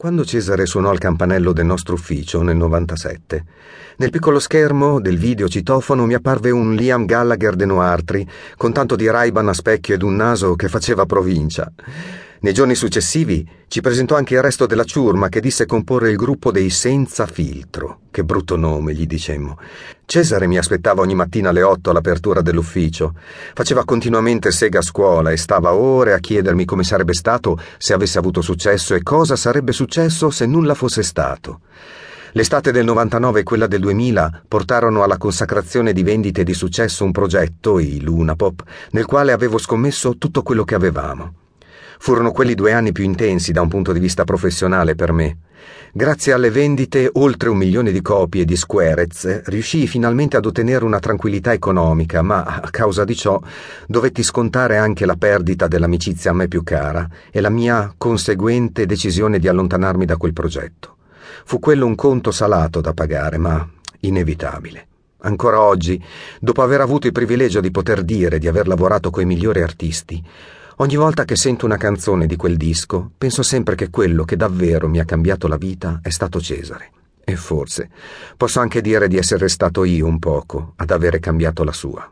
Quando Cesare suonò al campanello del nostro ufficio nel 97, nel piccolo schermo del video citofono mi apparve un Liam Gallagher de Noartri, con tanto di raiban a specchio ed un naso che faceva provincia. Nei giorni successivi ci presentò anche il resto della ciurma che disse comporre il gruppo dei Senza Filtro. Che brutto nome, gli dicemmo. Cesare mi aspettava ogni mattina alle otto all'apertura dell'ufficio. Faceva continuamente sega a scuola e stava ore a chiedermi come sarebbe stato se avesse avuto successo e cosa sarebbe successo se nulla fosse stato. L'estate del 99 e quella del 2000 portarono alla consacrazione di vendite di successo un progetto, i Lunapop, nel quale avevo scommesso tutto quello che avevamo. Furono quelli due anni più intensi da un punto di vista professionale per me. Grazie alle vendite oltre un milione di copie di Squarez, riuscii finalmente ad ottenere una tranquillità economica, ma a causa di ciò dovetti scontare anche la perdita dell'amicizia a me più cara e la mia conseguente decisione di allontanarmi da quel progetto. Fu quello un conto salato da pagare, ma inevitabile. Ancora oggi, dopo aver avuto il privilegio di poter dire di aver lavorato coi migliori artisti, Ogni volta che sento una canzone di quel disco, penso sempre che quello che davvero mi ha cambiato la vita è stato Cesare. E forse posso anche dire di essere stato io un poco ad avere cambiato la sua.